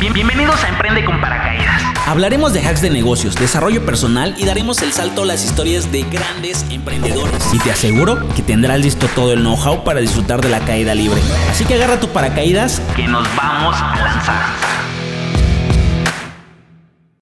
Bienvenidos a Emprende con Paracaídas. Hablaremos de hacks de negocios, desarrollo personal y daremos el salto a las historias de grandes emprendedores. Y te aseguro que tendrás listo todo el know-how para disfrutar de la caída libre. Así que agarra tu paracaídas que nos vamos a lanzar.